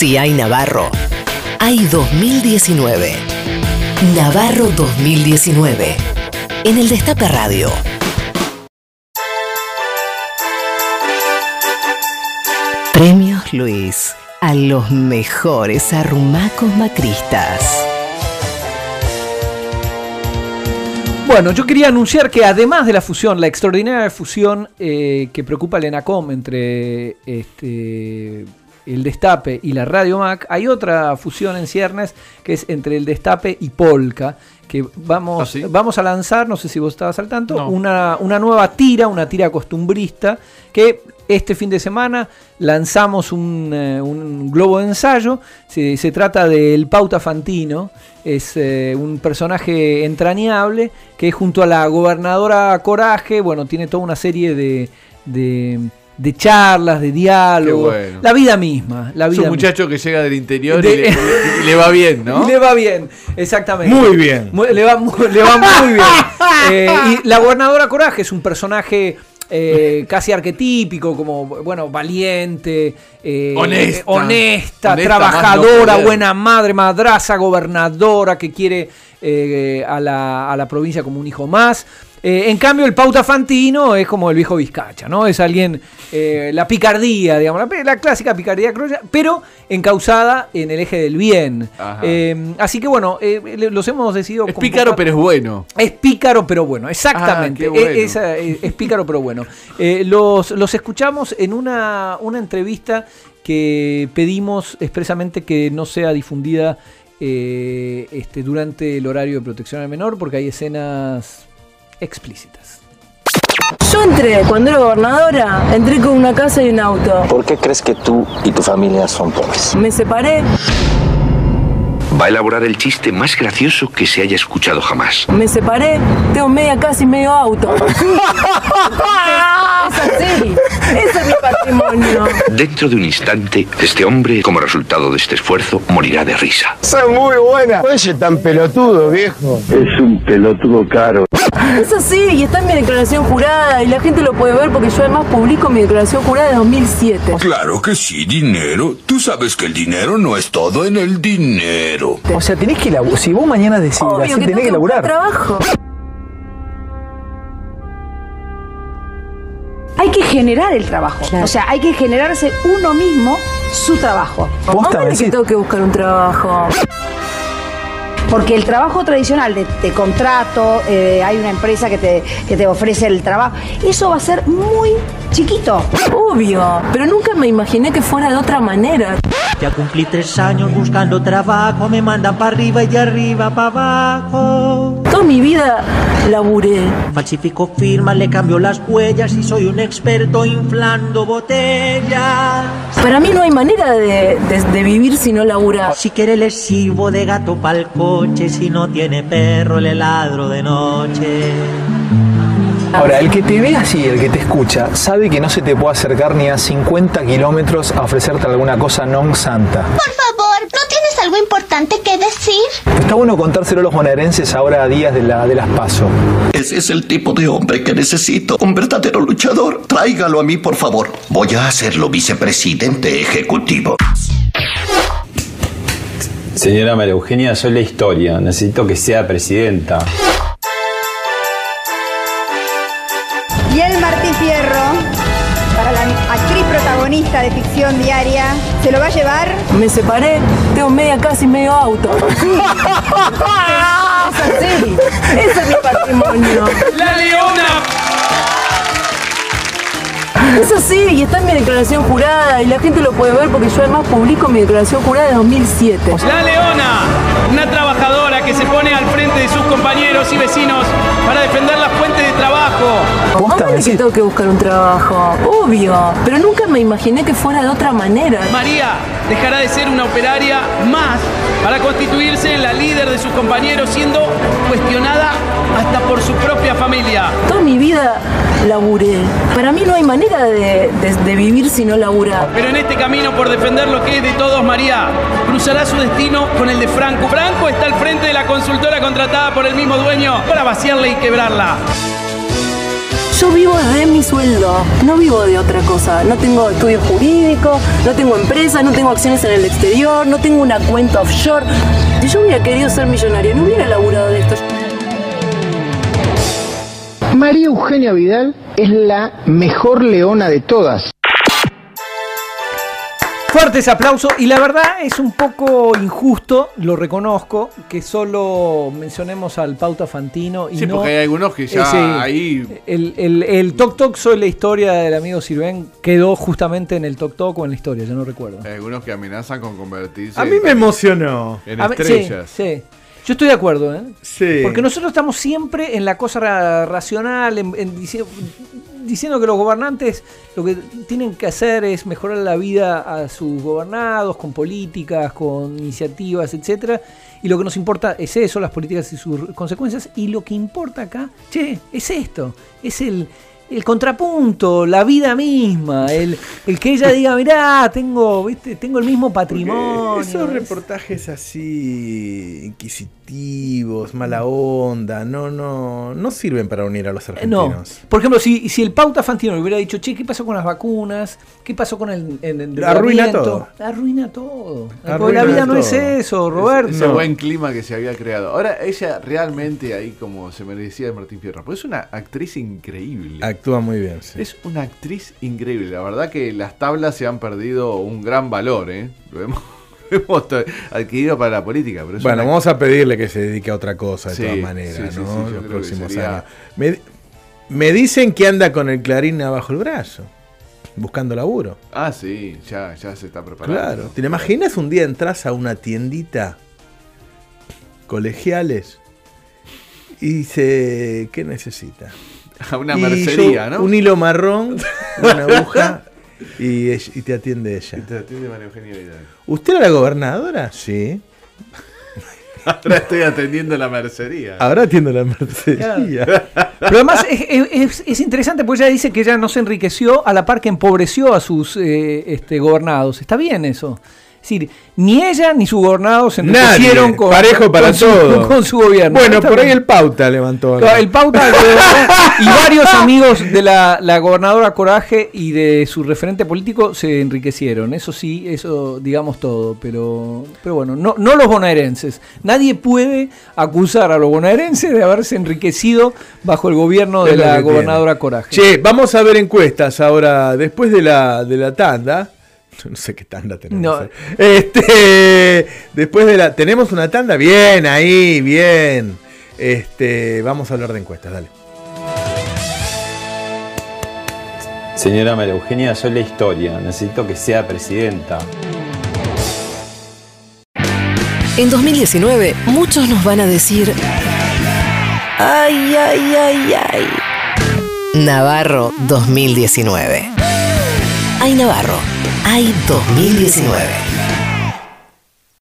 Si hay Navarro, hay 2019. Navarro 2019. En el Destape Radio. Premios Luis a los mejores arrumacos macristas. Bueno, yo quería anunciar que además de la fusión, la extraordinaria fusión eh, que preocupa al ENACOM entre este, el Destape y la Radio Mac, hay otra fusión en ciernes que es entre el Destape y Polka, que vamos, ¿Ah, sí? vamos a lanzar, no sé si vos estabas al tanto, No. una, una nueva tira, una tira costumbrista, que este fin de semana lanzamos un, eh, un globo de ensayo, se, se trata del Pauta Fantino, es eh, un personaje entrañable que junto a la gobernadora Coraje, bueno, tiene toda una serie de, de, de charlas, de bueno. la vida misma. La Es vida un muchacho que llega del interior De- y, le, y le va bien. ¿no? Y le va bien, exactamente. Muy bien. Le, va, mu- le va muy bien. Eh, y la gobernadora Coraje es un personaje eh, casi arquetípico, como, bueno, valiente, eh, Honesta. eh, honesta, Honesta, más no trabajadora, buena madre, madraza, gobernadora, que quiere eh, a, la, a la provincia como un hijo más. Eh, en cambio, el Pauta Fantino es como el viejo Vizcacha, ¿no? Es alguien, eh, la picardía, digamos, la, la clásica picardía criolla, pero encausada en el eje del bien. Eh, así que bueno, eh, los hemos decidido. Es pícaro, pero es bueno. es pícaro, pero bueno, exactamente. Ah, bueno. Es pícaro, pero bueno. Los, los escuchamos en una, una entrevista que pedimos expresamente que no sea difundida eh, este, durante el horario de protección al menor, porque hay escenas explícitas. Yo entré, cuando era gobernadora, entré con una casa y un auto. ¿Por qué crees que tú y tu familia son pobres? Me separé, Va a elaborar el chiste más gracioso que se haya escuchado jamás. me separé, tengo media casa y medio auto. es así, ese es mi patrimonio. Dentro de un instante, este hombre, como resultado de este esfuerzo, morirá de risa. Esa es muy buena. Oye, tan pelotudo, viejo. Es un pelotudo caro. Es así, y está en mi declaración jurada, y la gente lo puede ver porque yo además publico mi declaración jurada de 2007. Claro que sí, dinero. Tú sabes que el dinero no es todo en el dinero. O sea, tenés que laburar. Si vos mañana decidas, Obvio sí, que tenés que laburar. trabajo. Hay que generar el trabajo. O sea, hay que generarse uno mismo su trabajo. Obvio que decís. tengo que buscar un trabajo. Porque el trabajo tradicional de, de contrato, eh, hay una empresa que te, que te ofrece el trabajo, eso va a ser muy chiquito. Obvio, pero nunca me imaginé que fuera de otra manera. Ya cumplí tres años buscando trabajo, me mandan para arriba y de arriba para abajo. Toda mi vida laburé. Falsifico firmas, le cambio las huellas y soy un experto inflando botellas. Para mí no hay manera de, de- de vivir si no laburar. Si quiere lesivo de gato pa'l coche, si no tiene perro le ladro de noche. Ahora, el que te ve así, el que te escucha, sabe que no se te puede acercar ni a 50 kilómetros a ofrecerte alguna cosa non santa. Por favor, ¿no tienes algo importante que decir? Está bueno contárselo a los bonaerenses ahora a días de, la, de las paso. Ese es el tipo de hombre que necesito. Un verdadero luchador. Tráigalo a mí, por favor. Voy a hacerlo vicepresidente ejecutivo. Señora María Eugenia, soy la historia. Necesito que sea presidenta. Y el Martín Fierro, para la actriz protagonista de ficción diaria, se lo va a llevar. Me separé, tengo media casa y medio auto. es así, ese es mi patrimonio. ¡La Leona! Es así, y está en mi declaración jurada, y la gente lo puede ver porque yo además publico mi declaración jurada de 2007. La Leona, una trabajadora que se pone al frente de sus compañeros y vecinos para defender las fuentes de trabajo. Obvio que tengo que buscar un trabajo, obvio, pero nunca me imaginé que fuera de otra manera. María dejará de ser una operaria más para constituirse en la líder de sus compañeros, siendo cuestionada hasta por su propia familia. Toda mi vida laburé. Para mí no hay manera de, de- de vivir si no laburar. Pero en este camino por defender lo que es de todos, María cruzará su destino con el de Franco. Franco está al frente de la consultora contratada por el mismo dueño para vaciarla y quebrarla. Yo vivo de mi sueldo, no vivo de otra cosa. No tengo estudio jurídico, no tengo empresa, no tengo acciones en el exterior, no tengo una cuenta offshore. Si yo hubiera querido ser millonaria, no hubiera laburado de esto. María Eugenia Vidal es la mejor leona de todas. Fuertes aplausos y la verdad es un poco injusto, lo reconozco, que solo mencionemos al Pauta Fantino y Sí, no porque hay algunos que ya ese- ahí. El, el, el Tok Tok sobre la historia del amigo Sirven quedó justamente en el Tok Tok o en la historia, yo no recuerdo. Hay algunos que amenazan con convertirse A mí me emocionó. en estrellas. Sí, sí. Yo estoy de acuerdo, ¿eh? Sí. Porque nosotros estamos siempre en la cosa ra- racional, en, en diciendo que los gobernantes lo que tienen que hacer es mejorar la vida a sus gobernados con políticas, con iniciativas, etcétera. Y lo que nos importa es eso, las políticas y sus consecuencias. Y lo que importa acá, che, es esto, es el, el contrapunto, la vida misma, el, el que ella diga, mirá, tengo, ¿viste? tengo el mismo patrimonio. Esos es- reportajes así inquisitivos, mala onda, no, no, no sirven para unir a los Eh, No, argentinos. por ejemplo, si, si el Pauta Fantino le hubiera dicho, che, ¿qué pasó con las vacunas? ¿Qué pasó con el, el Arruina endeudamiento?" todo. Arruina todo. Porque Arruina la vida no es eso, Roberto. Ese buen clima que se había creado. Ahora, ella realmente ahí como se merecía de Martín Fierro. Pues es una actriz increíble. Actúa muy bien, sí. Es una actriz increíble. La verdad que las tablas se han perdido un gran valor, ¿eh? Lo hemos, lo hemos t- adquirido para la política. Pero Bueno, una- vamos a pedirle que se dedique a otra cosa de Sí, todas maneras, sí, ¿no? Los próximos sería- años. Me, me dicen que anda con el clarín abajo el brazo, buscando laburo. Ah, sí, ya, ya se está preparando. Claro. ¿Te imaginas un día entras a una tiendita colegiales y dice, ¿qué necesita? A una Y mercería, yo, ¿no? Un hilo marrón, una aguja y, y te atiende ella. Te atiende María Eugenia Vidal. ¿Usted era la gobernadora? Sí. Ahora estoy atendiendo la mercería. Ahora atiendo la mercería. Pero además es, es- es interesante porque ella dice que ella no se enriqueció a la par que empobreció a sus eh, este, gobernados. Está bien eso. Es decir, ni ella ni su gobernado se enriquecieron Nadie, con, parejo para con su, con su gobierno. Bueno, por ahí el pauta levantó. El Pauta y varios amigos de la, la gobernadora Coraje y de su referente político se enriquecieron. Eso sí, eso digamos todo. Pero, pero bueno, no, no los bonaerenses. Nadie puede acusar a los bonaerenses de haberse enriquecido bajo el gobierno de la gobernadora. Coraje. Che, vamos a ver encuestas ahora, después de la, de la tanda. No sé qué tanda tenemos. No. eh. Este, después de la. ¿Tenemos una tanda? Bien, ahí, bien. Este, vamos a hablar de encuestas, dale. Señora María Eugenia, soy la historia. Necesito que sea presidenta. En 2019, muchos nos van a decir. Ay, ay, ay, ay. Navarro 2019. Ay, Navarro. Ay, 2019.